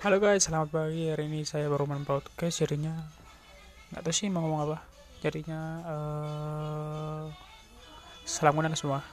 Halo guys, selamat pagi. Hari ini saya baru main podcast, jadinya nggak tahu sih mau ngomong apa. Jadinya eh, uh, salam kenal semua.